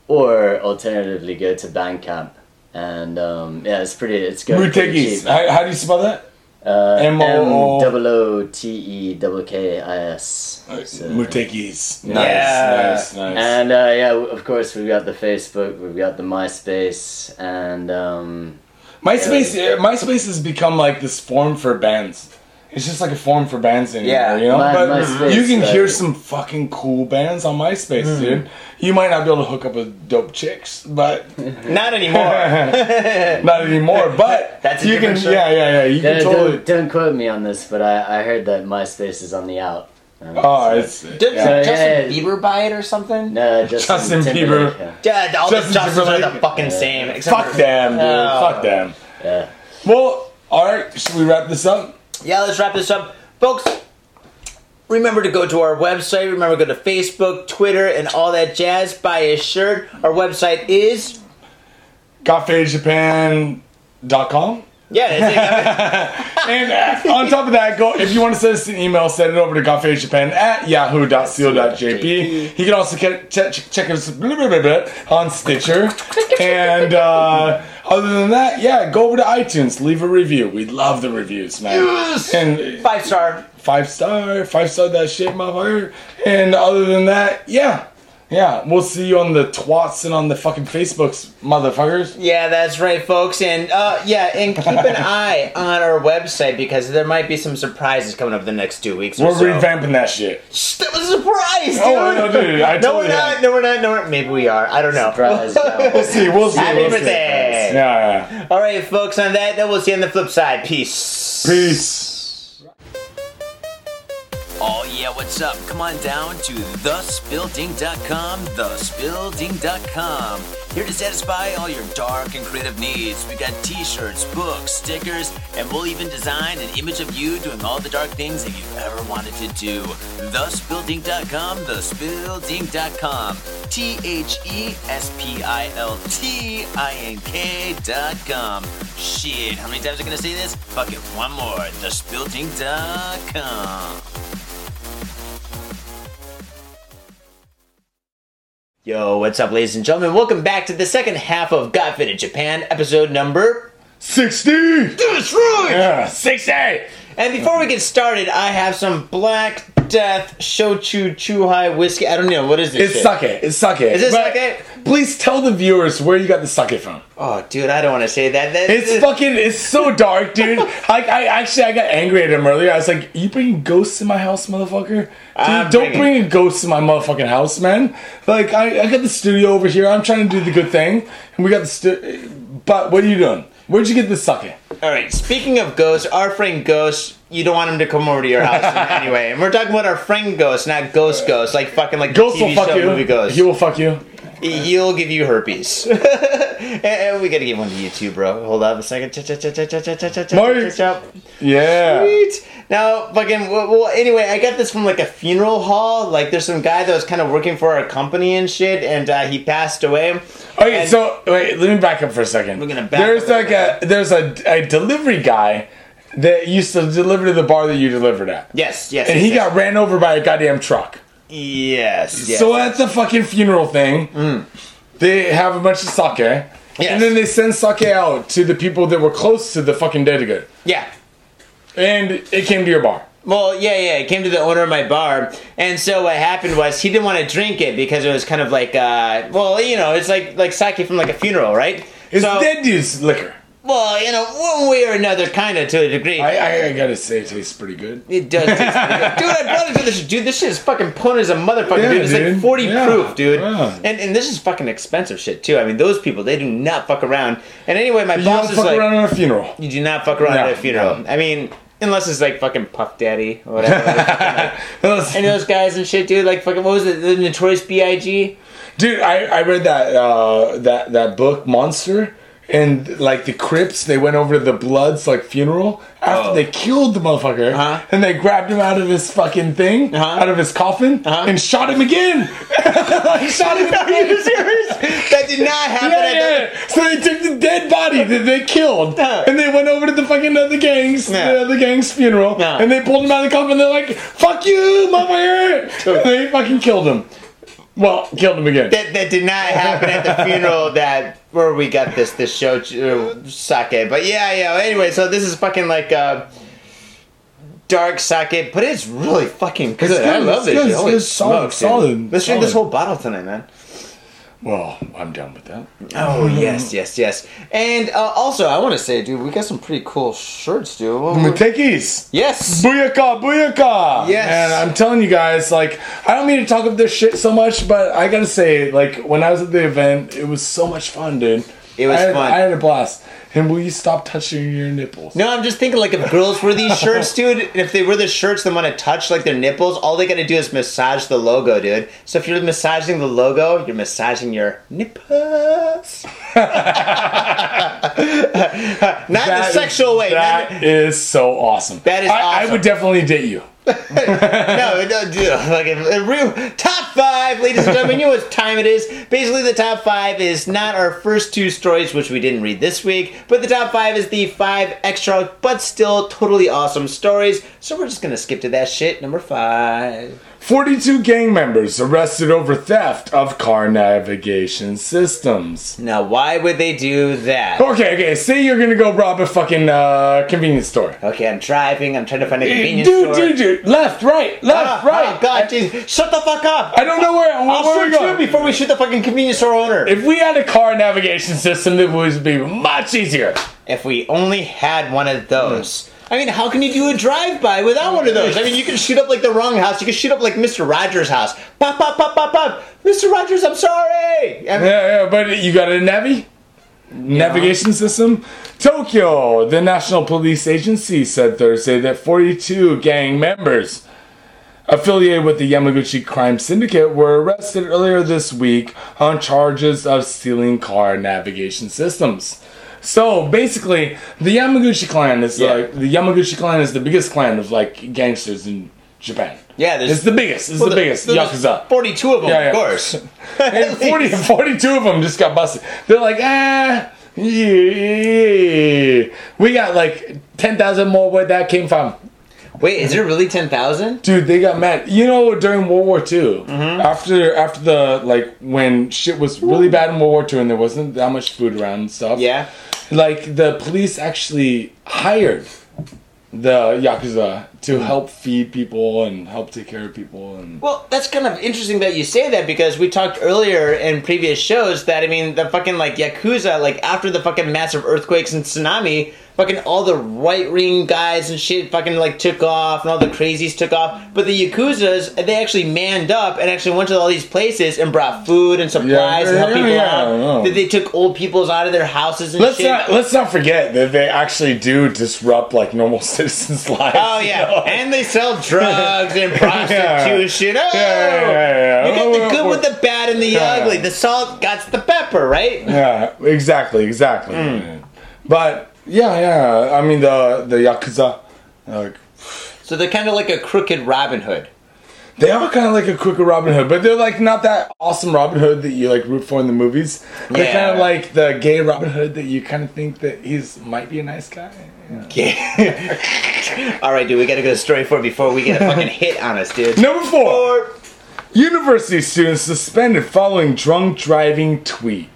or alternatively go to Bandcamp. And um, yeah, it's pretty. It's good. pretty Mootekkis. How, how do you spell that? Uh, M O- M double O T E double K I S. So- Mootekkis. Yeah. Nice, nice, nice. And uh, yeah, of course we've got the Facebook, we've got the MySpace, and um, MySpace, uh, MySpace has become like this form for bands. It's just like a form for bands anymore, Yeah. you know. My- but MySpace, you can hear some fucking cool bands on MySpace, dude. You might not be able to hook up with dope chicks, but Not anymore. not anymore. But That's a you can, different show. yeah, yeah, yeah. You can don't, totally. don't, don't quote me on this, but I, I heard that MySpace is on the out. Um, Oh, it's Did yeah. So, Justin yeah. Bieber buy it or something? no, Justin, Justin Timberlake, Bieber. Yeah. Yeah, all the Justin Justins are the Timberlake. fucking same. except fuck for- them, dude. Oh. Fuck them. yeah. Well, all right. Should we wrap this up? Yeah, let's wrap this up. Folks, remember to go to our website. Remember to go to Facebook, Twitter, and all that jazz. Buy a shirt. Our website is. GotFadeJapan.com. Yeah, and uh, on top of that, go if you want to send us an email, send it over to gotfadedjapan at yahoo.co.jp. You can also check, check, us on Stitcher. And uh, other than that, yeah, go over to iTunes, leave a review. We love the reviews, man. Yes! And Five star. five star, five star that shit, my motherfucker. And other than that, yeah. Yeah, we'll see you on the twats and on the fucking Facebooks, motherfuckers. Yeah, that's right, folks. And uh, yeah, and keep an eye on our website because there might be some surprises coming up the next two weeks. We're so. revamping that shit. Shh, That was a surprise, dude. Oh, no, dude, I no, we're not. No, we're not. No, we're, maybe we are. I don't know. Surprise, yeah. We'll see, we'll see. Happy we'll see. birthday. Yeah, yeah. All right, folks. On that, then we'll see you on the flip side. Peace. Peace. Yeah, what's up? Come on down to thespiltink.com, thespiltink.com. Here to satisfy all your dark and creative needs. We got t-shirts, books, stickers, and we'll even design an image of you doing all the dark things that you've ever wanted to do. Thespiltink.com, thespiltink.com. T-H-E-S-P-I-L-T-I-N-K dot com. Shit, how many times am I gonna say this? Fuck it, one more. Thespiltink.com. Yo, what's up, ladies and gentlemen? Welcome back to the second half of Got Faded Japan, episode number. 60! That's right. Yeah, 60! And before we get started, I have some Black Death Shochu Chuhai whiskey. I don't know what is this. It's shit? sake. It's sake. Is it sake? Please tell the viewers where you got the sake from. Oh, dude, I don't want to say that. that It's fucking, it's so dark, dude. I, I actually, I got angry at him earlier. I was like, "You bringing ghosts in my house, motherfucker? Dude, I'm don't bringing- bring a ghost in my motherfucking house, man. Like, I, I got the studio over here. I'm trying to do the good thing, and we got the stu- But what are you doing? Where'd you get this sake? All right. Speaking of ghosts, our friend Ghost, you don't want him to come over to your house anyway. And we're talking about our friend Ghost, not Ghost Ghost, like fucking like Ghost the TV will fuck show you. movie Ghost. He will fuck you. He'll give you herpes. and, and we gotta give one to you too, bro. Hold up a second. Yeah. Sweet. Now, fucking. Well, well, anyway, I got this from like a funeral hall. Like, there's some guy that was kind of working for our company and shit, and uh, he passed away. Okay, And- so wait, let me back up for a second. We're gonna back There's up. like a there's a, a delivery guy that used to deliver to the bar that you delivered at, Yes, yes. and yes, he yes. got ran over by a goddamn truck. Yes, yes. So at the fucking funeral thing, they have a bunch of sake, Yes. and then they send sake out to the people that were close to the fucking dead good, yeah. and it came to your bar. Well, yeah, yeah. It came to the owner of my bar, and so what happened was he didn't want to drink it because it was kind of like, uh, well, you know, it's like like sake from like a funeral, right? It's so, dead dude's liquor. Well, you know, one way or another, kind of to a degree. I, I, I gotta say, it tastes pretty good. it does taste pretty good. Dude, I brought it to this. Dude, this shit is fucking potent as a motherfucker, Yeah, dude. It's like 40 Yeah, proof, dude. yeah. And and this is fucking expensive shit, too. I mean, those people, they do not fuck around. And anyway, my You boss is fuck around at a funeral. you do not fuck around No, at a funeral. no. I mean, unless it's like fucking Puff Daddy or whatever. Any of those guys and shit, dude. Like fucking what was it? The Notorious B.I.G. Dude, I, I read that uh, that that book Monster, and like the Crips, they went over to the Bloods like funeral after Oh. they killed the motherfucker, Uh-huh. and they grabbed him out of his fucking thing, Uh-huh. out of his coffin, Uh-huh. and shot him again. shot him again. serious? That did not happen. Yeah, the- yeah. So they took the dead body that they killed, Uh. and they went over to the fucking other gangs, Yeah. the other gang's funeral, Yeah. and they pulled him out of the coffin. And they're like, "Fuck you, motherfucker!" And they fucking killed him. Well, killed him again. That, that did not happen at the funeral that where we got this this show uh, sake. But yeah, yeah. Anyway, so this is fucking like uh, dark sake, but it's really fucking good. It's good, I love it's shit. it's good, solid, solid, Let's drink this whole bottle tonight, man. Well, I'm down with that. Oh yes, yes, yes. And uh, also, I want to say, dude, we got some pretty cool shirts, dude. Mootekki's. Yes. Booyaka, booyaka! Yes. And I'm telling you guys, like, I don't mean to talk up this shit so much, but I gotta say, like, when I was at the event, it was so much fun, dude. It was I had, fun. I had a blast. And will you stop touching your nipples? No, I'm just thinking like if girls wear these shirts, dude, and if they wear the shirts that want to touch like their nipples, all they gotta do is massage the logo, dude. So if you're massaging the logo, you're massaging your nipples. not in a That- sexual way. not- That is so awesome. That is I, I would definitely date you. No, dude, like a, a real top five, ladies and gentlemen. You know what time it is? Basically, the top five is not our first two stories, which we didn't read this week, but the top five is the five extra, but still totally awesome stories. So we're just gonna skip to that shit. Number five. 42 gang members arrested over theft of car navigation systems. Now, why would they do that? Okay, okay, say you're gonna go rob a fucking uh, convenience store. Okay, I'm driving. I'm trying to find a convenience Dude, store. dude, dude, dude, left, right, left, Ah, right. Oh God, jeez. shut the fuck up! I don't know where, where, I'll where we shoot you going. before we shoot the fucking convenience store owner. If we had a car navigation system, it would be much easier. If we only had one of those. I mean, how can you do a drive-by without one of those? I mean, you can shoot up like the wrong house. You can shoot up like Mr. Rogers' house. Pop, pop, pop, pop, pop. Mr. Rogers, I'm sorry. I mean, Yeah, yeah, but you got a Navi? Navigation system? Tokyo, the National Police Agency said Thursday that 42 gang members affiliated with the Yamaguchi crime syndicate were arrested earlier this week on charges of stealing car navigation systems. So basically, the Yamaguchi clan is Yeah. like the Yamaguchi clan is the biggest clan of like gangsters in Japan. yeah, there's It's the biggest. It's well, the biggest. Yakuza. 42 of them, Yeah, yeah. of course. And 40, 42 of them just got busted. They're like, ah, yeah. We got like 10,000 more where that came from. Wait, is it really 10,000? Dude, they got mad. You know, during World War II, Mm-hmm. after after the, like, when shit was really bad in World War II and there wasn't that much food around and stuff. Yeah. Like, the police actually hired the Yakuza to hmm. help feed people and help take care of people. and Well, that's kind of interesting that you say that because we talked earlier in previous shows that I mean the fucking like yakuza like after the fucking massive earthquakes and tsunami, fucking all the right wing guys and shit fucking like took off and all the crazies took off, but the yakuzas they actually manned up and actually went to all these places and brought food and supplies Yeah, and helped yeah, people yeah, out. That they took old peoples out of their houses and Let's shit. not let's not forget that they actually do disrupt like normal citizens' lives. Oh you yeah, know? and they sell drugs and prostitution. Oh, Yeah, yeah, yeah. you got the good with the bad and the ugly. The salt got the pepper, right? Yeah, exactly, exactly. Hmm. But yeah, yeah. I mean the the yakuza, like So they're kind of like a crooked Robin Hood. they are kind of like a crooked Robin Hood, but they're like not that awesome Robin Hood that you like root for in the movies. They're Yeah. kind of like the gay Robin Hood that you kind of think that he's might be a nice guy. Yeah. Yeah. All right, dude, we gotta go to story four before we get a fucking hit on us, dude. Number four. Four. University students suspended following drunk driving tweet.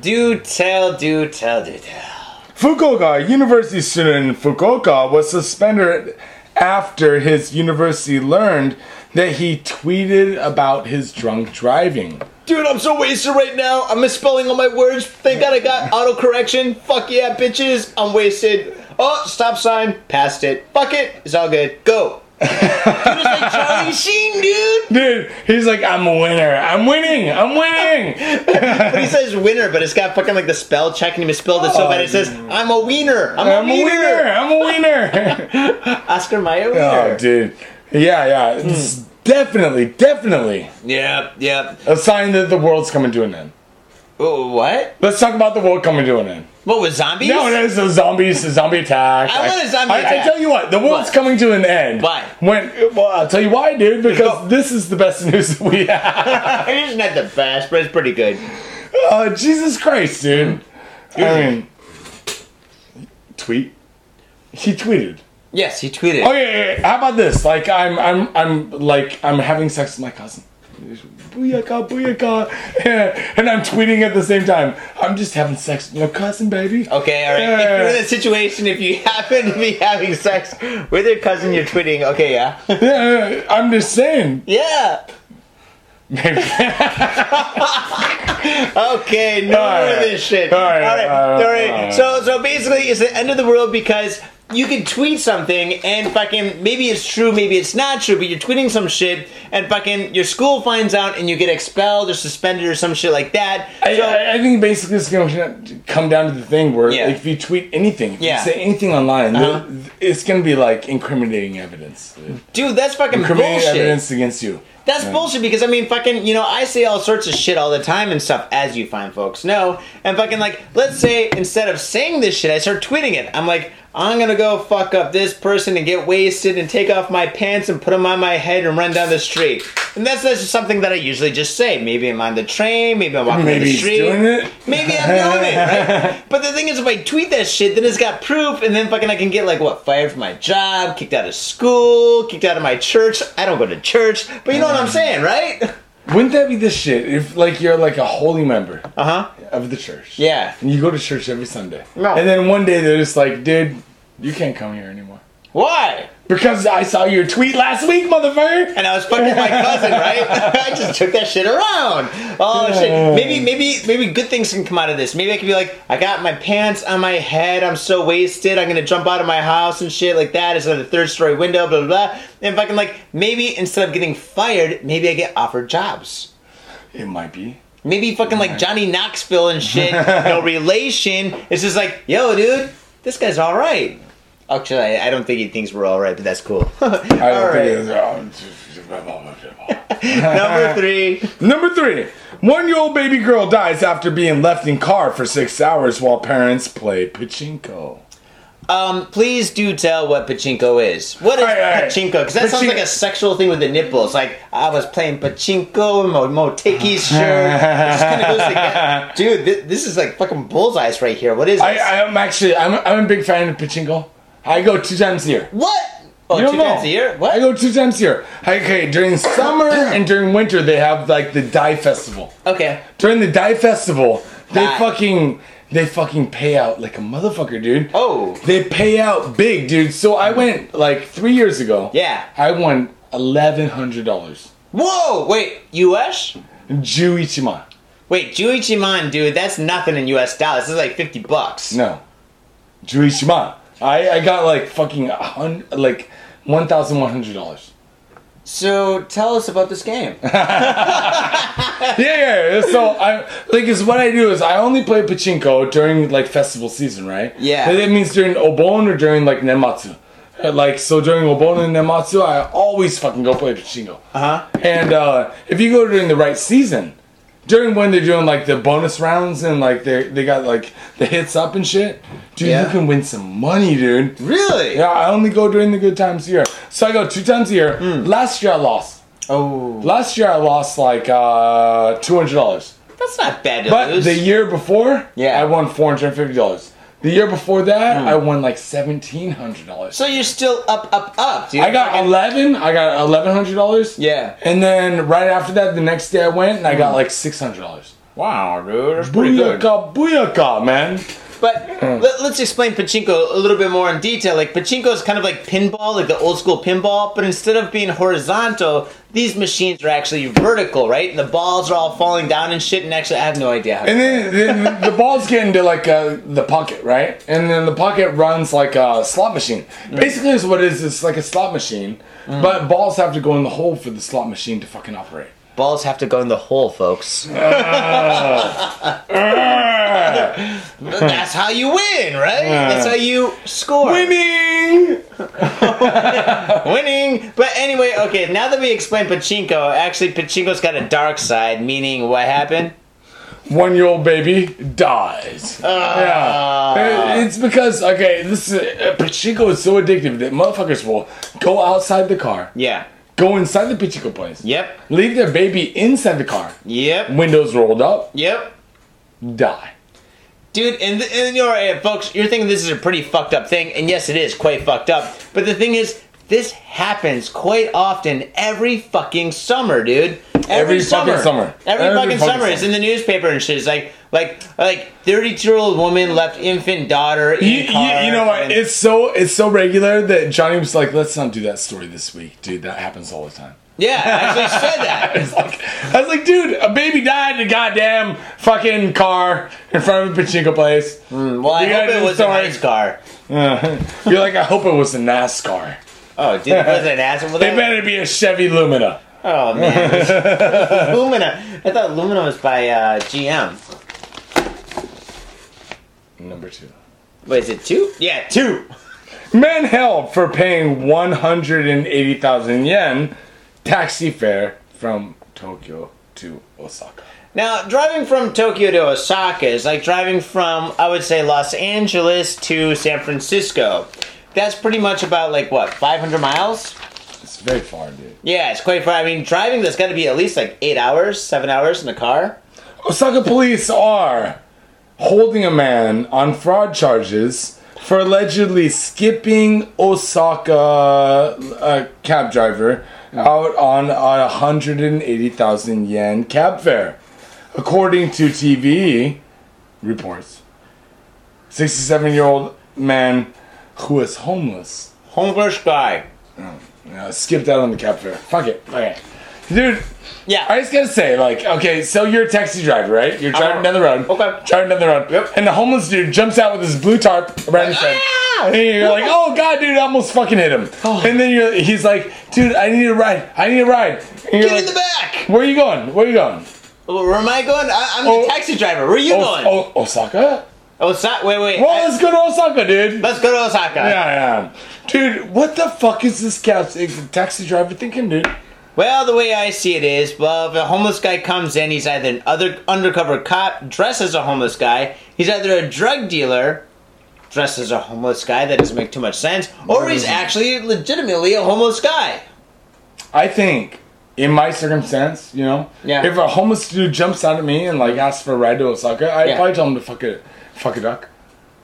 Do tell, do tell, do tell. Fukuoka, university student in Fukuoka, was suspended after his university learned that he tweeted about his drunk driving. Dude, I'm so wasted right now. I'm misspelling all my words. Thank God I got autocorrection. Fuck yeah, bitches. I'm wasted. Oh, stop sign. Passed it. Fuck it. It's all good. Go. Dude, it's like Charlie Sheen, dude. Dude, he's like, I'm a winner. I'm winning. I'm winning. But he says winner, but it's got fucking like the spell check and he misspelled it so bad it says, oh. I'm a wiener. I'm, I'm a a wiener. winner. I'm a winner. Oscar Mayer wiener. oh, dude. Yeah, yeah. It's hmm. definitely, definitely Yep, yep. a sign that the world's coming to an end. Oh, what? Let's talk about the world coming to an end. What was zombies? No, it is a zombies, a zombie attack. I want a zombie I, I tell you what, the world's What? coming to an end. Why? When? Well, I'll tell you why, dude. Because this is the best news that we have. It isn't that the best, but it's pretty good. Uh, Jesus Christ, dude. I mean, tweet. He tweeted. Yes, he tweeted. Oh yeah, yeah, yeah. How about this? Like, I'm, I'm, I'm like, I'm having sex with my cousin. Booyaka, booyaka, and I'm tweeting at the same time. I'm just having sex with my cousin, baby. Okay, alright. If you're in a situation, if you happen to be having sex with your cousin, you're tweeting, okay, yeah. Yeah, I'm just saying. yeah. Maybe. Okay, no All more right. of this shit. All right, Alright, all right, alright. all right. So, so basically, it's the end of the world because you can tweet something and fucking maybe it's true, maybe it's not true, but you're tweeting some shit and fucking your school finds out and you get expelled or suspended or some shit like that. I, So, I, I think basically it's going to come down to the thing where Yeah. if you tweet anything, if Yeah. you say anything online, Uh-huh. it's going to be like incriminating evidence. dude, that's fucking Incriminating bullshit. evidence against you. That's Yeah. bullshit because I mean, fucking, you know, I say all sorts of shit all the time and stuff, as you fine folks know. And fucking, like, let's say instead of saying this shit, I start tweeting it. I'm like, I'm gonna go fuck up this person and get wasted and take off my pants and put them on my head and run down the street. And that's, that's just something that I usually just say. Maybe I'm on the train, maybe I'm walking down Maybe the street. doing it. Maybe I'm doing it, right? But the thing is, if I tweet that shit, then it's got proof, and then fucking I can get like what fired from my job, kicked out of school, kicked out of my church. I don't go to church, but you know what I'm saying, right? Wouldn't that be the shit if like you're like a holy member Uh huh. of the church? Yeah. And you go to church every Sunday. No. And then one day they're just like, dude, you can't come here anymore. Why? Because I saw your tweet last week, motherfucker. And I was fucking my cousin, right? I just took that shit around. Oh shit. Maybe, maybe, maybe good things can come out of this. Maybe I could be like, I got my pants on my head. I'm so wasted. I'm gonna jump out of my house and shit like that. It's on the third story window. Blah blah blah. And if I can like, maybe instead of getting fired, maybe I get offered jobs. It might be. Maybe fucking like Johnny Knoxville and shit. no relation. It's just like, yo, dude, this guy's all right. Actually, I, I don't think he thinks we're all right, but that's cool. all I don't right. think it's. Number three. Number three. One year old baby girl dies after being left in car for six hours while parents play pachinko. Um, please do tell what pachinko is. What is Alright, alright. pachinko? Because that sounds like a sexual thing with the nipples. Like I was playing pachinko, in my Mo Mootekki's shirt. It just kind of goes together. Dude, this, this is like fucking bullseyes right here. What is I, this? I'm actually I'm, I'm a big fan of pachinko. I go two times a year. what? Oh, You two don't know. times a year? What? I go two times a year. Okay, during summer and during winter they have like the dye festival. Okay. During the dye festival, they Dye. fucking they fucking pay out like a motherfucker, dude. Oh. They pay out big, dude. So I mm-hmm. went like three years ago. Yeah. I won eleven hundred dollars. Whoa! Wait, U.S. Juichima. Wait, Juichiman, dude, that's nothing in U.S. dollars. This is like fifty bucks. No. Juichima. I, I got like fucking a hun- like one thousand one hundred dollars. So tell us about this game. Yeah, yeah. yeah. So I like is what I do is I only play pachinko during like festival season, right? Yeah. That means during Obon or during like Nematsu. Uh, Like so during Obon and Nematsu, I always fucking go play pachinko. Uh huh. And uh, if you go during the right season, during when they're doing like the bonus rounds and like they they got like the hits up and shit, dude, Yeah. you can win some money, dude. Really? Yeah, I only go during the good times a year. So I go two times a year. Hmm. Last year I lost. Oh, Last year I lost like uh, two hundred dollars. that's not bad But lose. the year before, Yeah. I won four hundred fifty dollars. The year before that, Hmm. I won like seventeen hundred dollars. so you're still up, up, up, dude. I got eleven. I got eleven hundred dollars. Yeah. And then right after that, the next day I went and I Hmm. got like six hundred dollars. Wow, dude, that's pretty good. Booyaka, booyaka, man. But hmm. let, us explain pachinko a little bit more in detail. Like pachinko is kind of like pinball, like the old school pinball, but instead of being horizontal, these machines are actually vertical, right? And the balls are all falling down and shit. And actually, I have no idea how. And then, then the balls get into like uh, the pocket, right? And then the pocket runs like a slot machine. Mm. Basically, is what it is. It's like a slot machine, mm. but balls have to go in the hole for the slot machine to fucking operate. Balls have to go in the hole, folks. That's how you win, right? That's how you score. Winning. Winning. But anyway, okay, now that we explained pachinko, actually pachinko's got a dark side, meaning what happened? One year old baby dies. Ah. yeah. It's because okay, this is, uh, pachinko is so addictive that motherfuckers will go outside the car, Yeah. Go inside the pachinko place, Yep. leave their baby inside the car, Yep. windows rolled up, Yep. die. Dude, and, and you're, uh, folks, you're thinking this is a pretty fucked up thing, and yes, it is quite fucked up. But the thing is, this happens quite often every fucking summer, dude. Every, Every fucking summer. Every, Every fucking, fucking summer. It's in the newspaper and shit. It's like, like, like, 32 year old woman left infant daughter in You, you, car. you know what? It's so it's so regular that Johnny was like, "Let's not do that story this week, dude. That happens all the time." yeah, I actually said that. It's like, I was like, dude, a baby died in a goddamn fucking car in front of a pachinko place. Hmm, well, I hope it was a nice car. You're like, I hope it was a NASCAR. Oh, it was an ass. Well, They that- better be a Chevy Lumina. Oh man, Lumina. I thought Lumina was by uh, GM. Number two. Wait, is it two? Yeah, two. Man held for paying 180,000 yen taxi fare from Tokyo to Osaka. Now, driving from Tokyo to Osaka is like driving from, I would say, Los Angeles to San Francisco. That's pretty much about like what, 500 miles? It's very far, dude. Yeah, it's quite far. I mean, driving that's got to be at least like eight hours, seven hours in a car. Oh, Osaka police are holding a man on fraud charges for allegedly skipping Osaka a cab driver out on a 180,000 yen cab fare. According to TV reports, 67 year old man who is homeless Homeless guy. uh, skipped out on the fare. Fuck it. Okay. Dude, Yeah. I just gotta say, like, okay, so you're a taxi driver, right? You're driving down the road. Okay. Driving down the road. Yep. And the homeless dude jumps out with his blue tarp around his head. Ah! And you're like, oh god, dude, I almost fucking hit him. Oh. And then you're, he's like, dude, I need a ride. I need a ride. And you're Get like, in the back. Where are you going? Where are you going? Where am I going? I, I'm Oh. the taxi driver. Where are you Oh, going? oh, Osaka? Oh, Osaka. Wait, wait. Well, let's go to Osaka, dude. let's go to Osaka. yeah, yeah. Dude, what the fuck is this cab, taxi driver thinking, dude? Well, the way I see it is, well, if a homeless guy comes in, he's either an other undercover cop dressed as a homeless guy, he's either a drug dealer dressed as a homeless guy, that doesn't make too much sense, or he's actually legitimately a homeless guy. I think, in my circumstance, you know, Yeah. if a homeless dude jumps out at me and like asks for a ride to Osaka, I'd Yeah. probably tell him to fuck it, fuck a duck.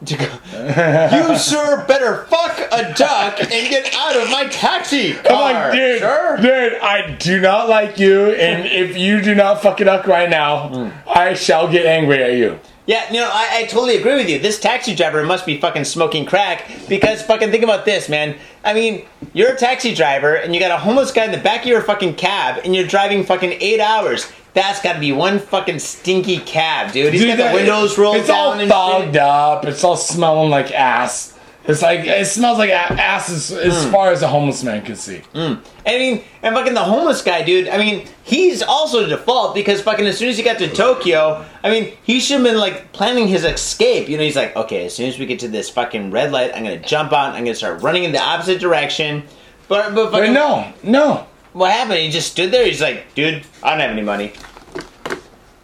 You, sir, better fuck a duck and get out of my taxi car, I'm like, dude, sir. dude, I do not like you, and if you do not fuck a duck right now, Hmm. I shall get angry at you. Yeah, no, I, I totally agree with you. This taxi driver must be fucking smoking crack because fucking think about this, man. I mean, you're a taxi driver and you got a homeless guy in the back of your fucking cab and you're driving fucking eight hours. That's got to be one fucking stinky cab, dude. He's Dude, got the windows rolled It's down all and fogged up. It's all smelling like ass. It's like it smells like ass as, as Hmm. far as a homeless man can see. I mean, and fucking the homeless guy, dude. I mean, he's also the default because fucking as soon as he got to Tokyo, I mean, he should have been like planning his escape. You know, he's like, okay, as soon as we get to this fucking red light, I'm gonna jump out. I'm gonna start running in the opposite direction. But but But fucking, no, no. What happened? He just stood there. He's like, dude, I don't have any money.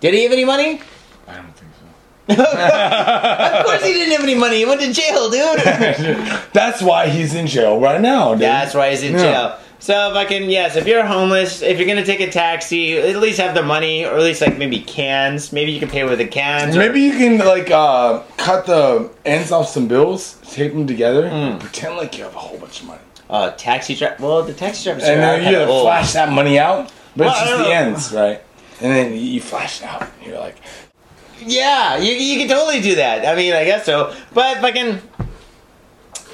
Did he have any money? I don't think so. Of course he didn't have any money. He went to jail, dude. That's why he's in jail right now, dude. That's why he's in Yeah. jail. So fucking yes, if you're homeless, if you're gonna take a taxi, at least have the money, or at least like maybe cans. Maybe you can pay with the cans. or- Maybe you can like uh, cut the ends off some bills, tape them together, Hmm. pretend like you have a whole bunch of money, uh, taxi driver. Well, the taxi drivers and then you kinda old. flash that money out, but Well, it's just the ends, right? And then you flash it out. And you're like, Yeah, you, you can totally do that. I mean, I guess so. But fucking,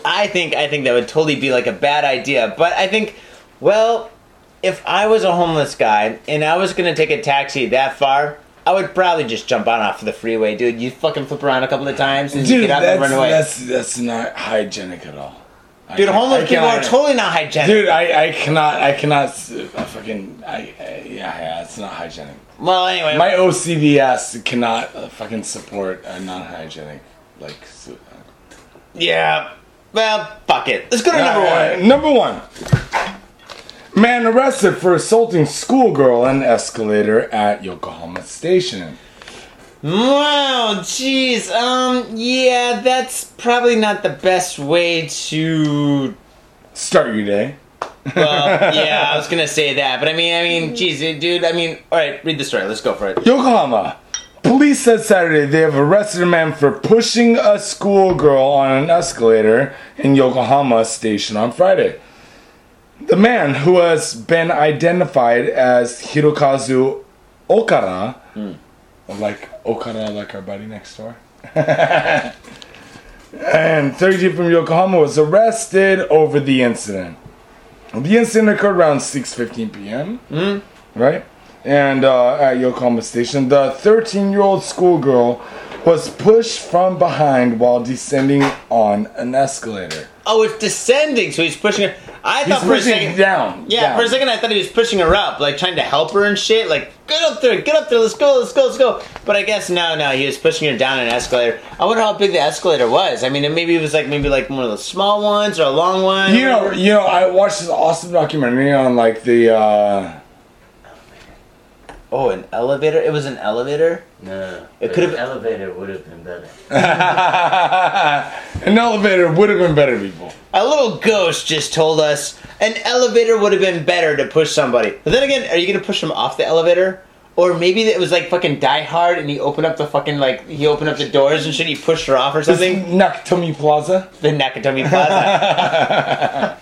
I think I think that would totally be like a bad idea. But I think, well, if I was a homeless guy and I was gonna take a taxi that far. I would probably just jump on off the freeway, dude. You fucking flip around a couple of times and you dude, get out and run away. that's that's not hygienic at all. Dude, homeless I people are totally not hygienic. Dude, I, I cannot, I cannot, I fucking, I, I, yeah, yeah, it's not hygienic. well, anyway, My OCDS cannot uh, fucking support a non-hygienic, like, s- yeah. Well, fuck it. Let's go to number Uh, one. Number one. Man arrested for assaulting schoolgirl on escalator at Yokohama Station. Wow, jeez. Um, yeah, that's probably not the best way to. Start your day. Well, yeah, I was gonna say that, but I mean, I mean, jeez, dude. I mean, all right, read the story. Let's go for it. Yokohama. Police said Saturday they have arrested a man for pushing a schoolgirl on an escalator in Yokohama Station on Friday. The man, who has been identified as Hirokazu Okada, like Okada, like our buddy next door, and 32 from Yokohama, was arrested over the incident. The incident occurred around 6:15 p.m right? And uh, at Yokohama Station, the 13 year old schoolgirl was pushed from behind while descending on an escalator. Oh, it's descending, so he's pushing her. I thought for a second. down. Yeah, down. for a second I thought he was pushing her up, like trying to help her and shit. Like, get up there, get up there, let's go, let's go, let's go. But I guess no, no, he was pushing her down an escalator. I wonder how big the escalator was. I mean, it maybe it was like maybe like one of those small ones or a long one. You know, you know, I watched this awesome documentary on like the uh, Oh, an elevator. It was an elevator. No, It could've- an elevator would have been better. An elevator would have been better, people. A little ghost just told us an elevator would have been better to push somebody. But then again, are you gonna push them off the elevator? Or maybe it was like fucking Die Hard, and he opened up the fucking like he opened up the doors and shit. He pushed her off or something. Nakatomi Plaza. The Nakatomi Plaza.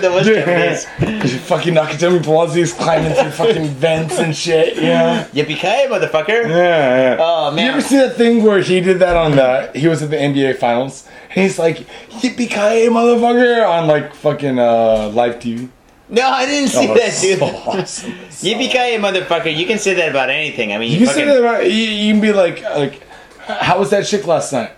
that was Japanese. fucking Nakatomi Plaza is climbing through fucking vents and shit, Yeah. Yippee ki motherfucker! Yeah, yeah. Oh, man. You ever see that thing where he did that on the? He was at the NBA Finals, and he's like, "Yippee ki motherfucker!" on like fucking uh, live TV. No, I didn't see Oh, that, dude. so awesome. So Yippee ki motherfucker! You can say that about anything. I mean, You you, can say that about, you, you can be like, like, how was that chick last night?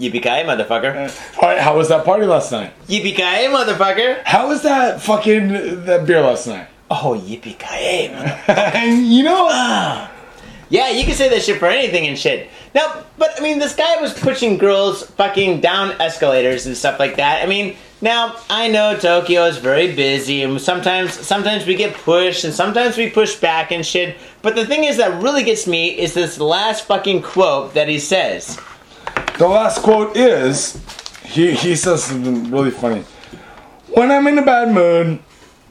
Yippee ki motherfucker! Uh, All right, how was that party last night? Yippee ki motherfucker! How was that fucking that beer last night? Oh, yippee ki and you know, ah. Yeah, you can say that shit for anything and shit. Now, but I mean, this guy was pushing girls fucking down escalators and stuff like that. I mean, now I know Tokyo is very busy, and sometimes sometimes we get pushed, and sometimes we push back and shit. But the thing is that really gets me is this last fucking quote that he says. The last quote is, he he says something really funny. When I'm in a bad mood,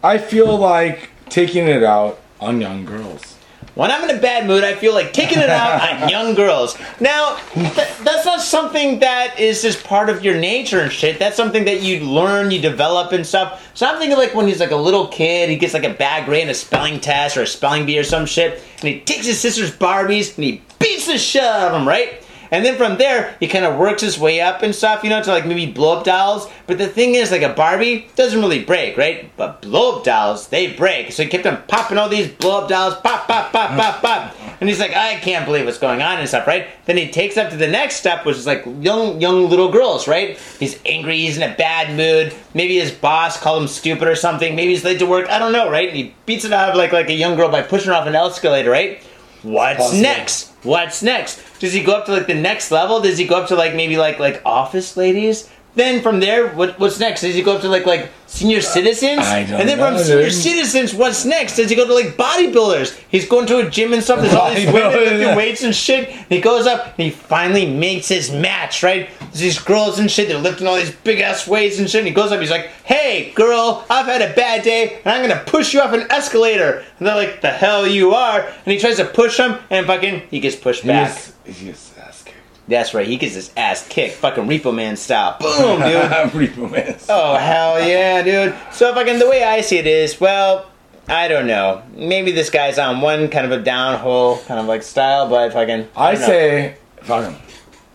I feel like taking it out on young girls. When I'm in a bad mood, I feel like taking it out on young girls. Now, th- that's not something that is just part of your nature and shit. That's something that you learn, you develop and stuff. So I'm thinking like when he's like a little kid, he gets like a bad grade in a spelling test or a spelling bee or some shit, and he takes his sister's Barbies and he beats the shit out of them, right? And then from there, he kind of works his way up and stuff, you know, to like maybe blow up dolls. But the thing is, like a Barbie doesn't really break, right? But blow up dolls, they break. So he kept on popping all these blow up dolls, pop, pop, pop, pop, pop. And he's like, I can't believe what's going on and stuff, right? Then he takes up to the next step, which is like young, young little girls, right? He's angry, he's in a bad mood. Maybe his boss called him stupid or something. Maybe he's late to work. I don't know, right? And he beats it out of like like a young girl by pushing her off an escalator, right? What's next? What's next? Does he go up to like the next level? Does he go up to like maybe like like office ladies? Then from there, what what's next? Does he go up to like like senior uh, citizens? I don't and then know, from senior dude. citizens, what's next? Does he go to like bodybuilders? He's going to a gym and stuff. There's all these women lifting weights and shit. And he goes up and he finally makes his match, right? There's these girls and shit. They're lifting all these big ass weights and shit. And he goes up. He's like, "Hey, girl, I've had a bad day, and I'm gonna push you off an escalator." And they're like, "The hell you are!" And he tries to push him, and fucking he gets pushed back. Gets, he gets ass kicked. That's right. He gets his ass kicked, fucking Repo Man style. Boom, dude. Repo Man. Oh hell yeah, dude. So fucking the way I see it is, well, I don't know. Maybe this guy's on one kind of a downhole kind of like style, but fucking I know. say, fuck him.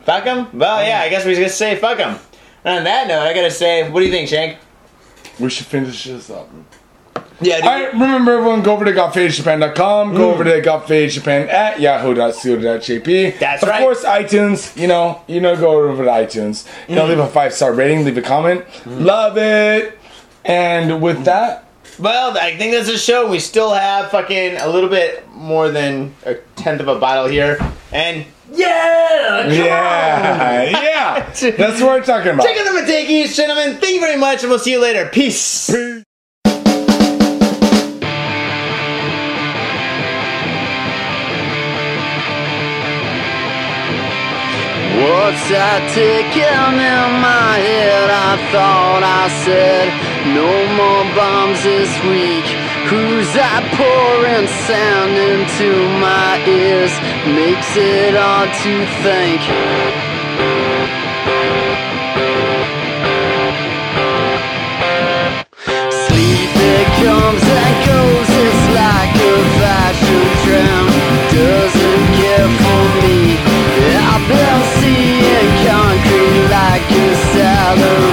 fuck him. Well, yeah, I guess we're gonna say fuck him. And on that note, I gotta say, what do you think, Shank? We should finish this up. Yeah, dude. Alright, remember everyone, go over to gotfadedjapan.com, go over mm. to gotfadedjapan at yahoo.co.jp. That's of right. Of course, iTunes, you know, you know, go over to iTunes. You know, mm. leave a five star rating, leave a comment. Mm. Love it. And with that, Well, I think that's a show. We still have fucking a little bit more than a tenth of a bottle here, and yeah, yeah, yeah, that's what we're talking about. Check out the Mootekki's, gentlemen. Thank you very much, and we'll see you later. Peace. What's outside ticking in my head. I thought I said no more bombs this week. Who's that pouring sound into my ears? Makes it hard to think. Sleep it comes and goes It's like a fashion trend. Does Father.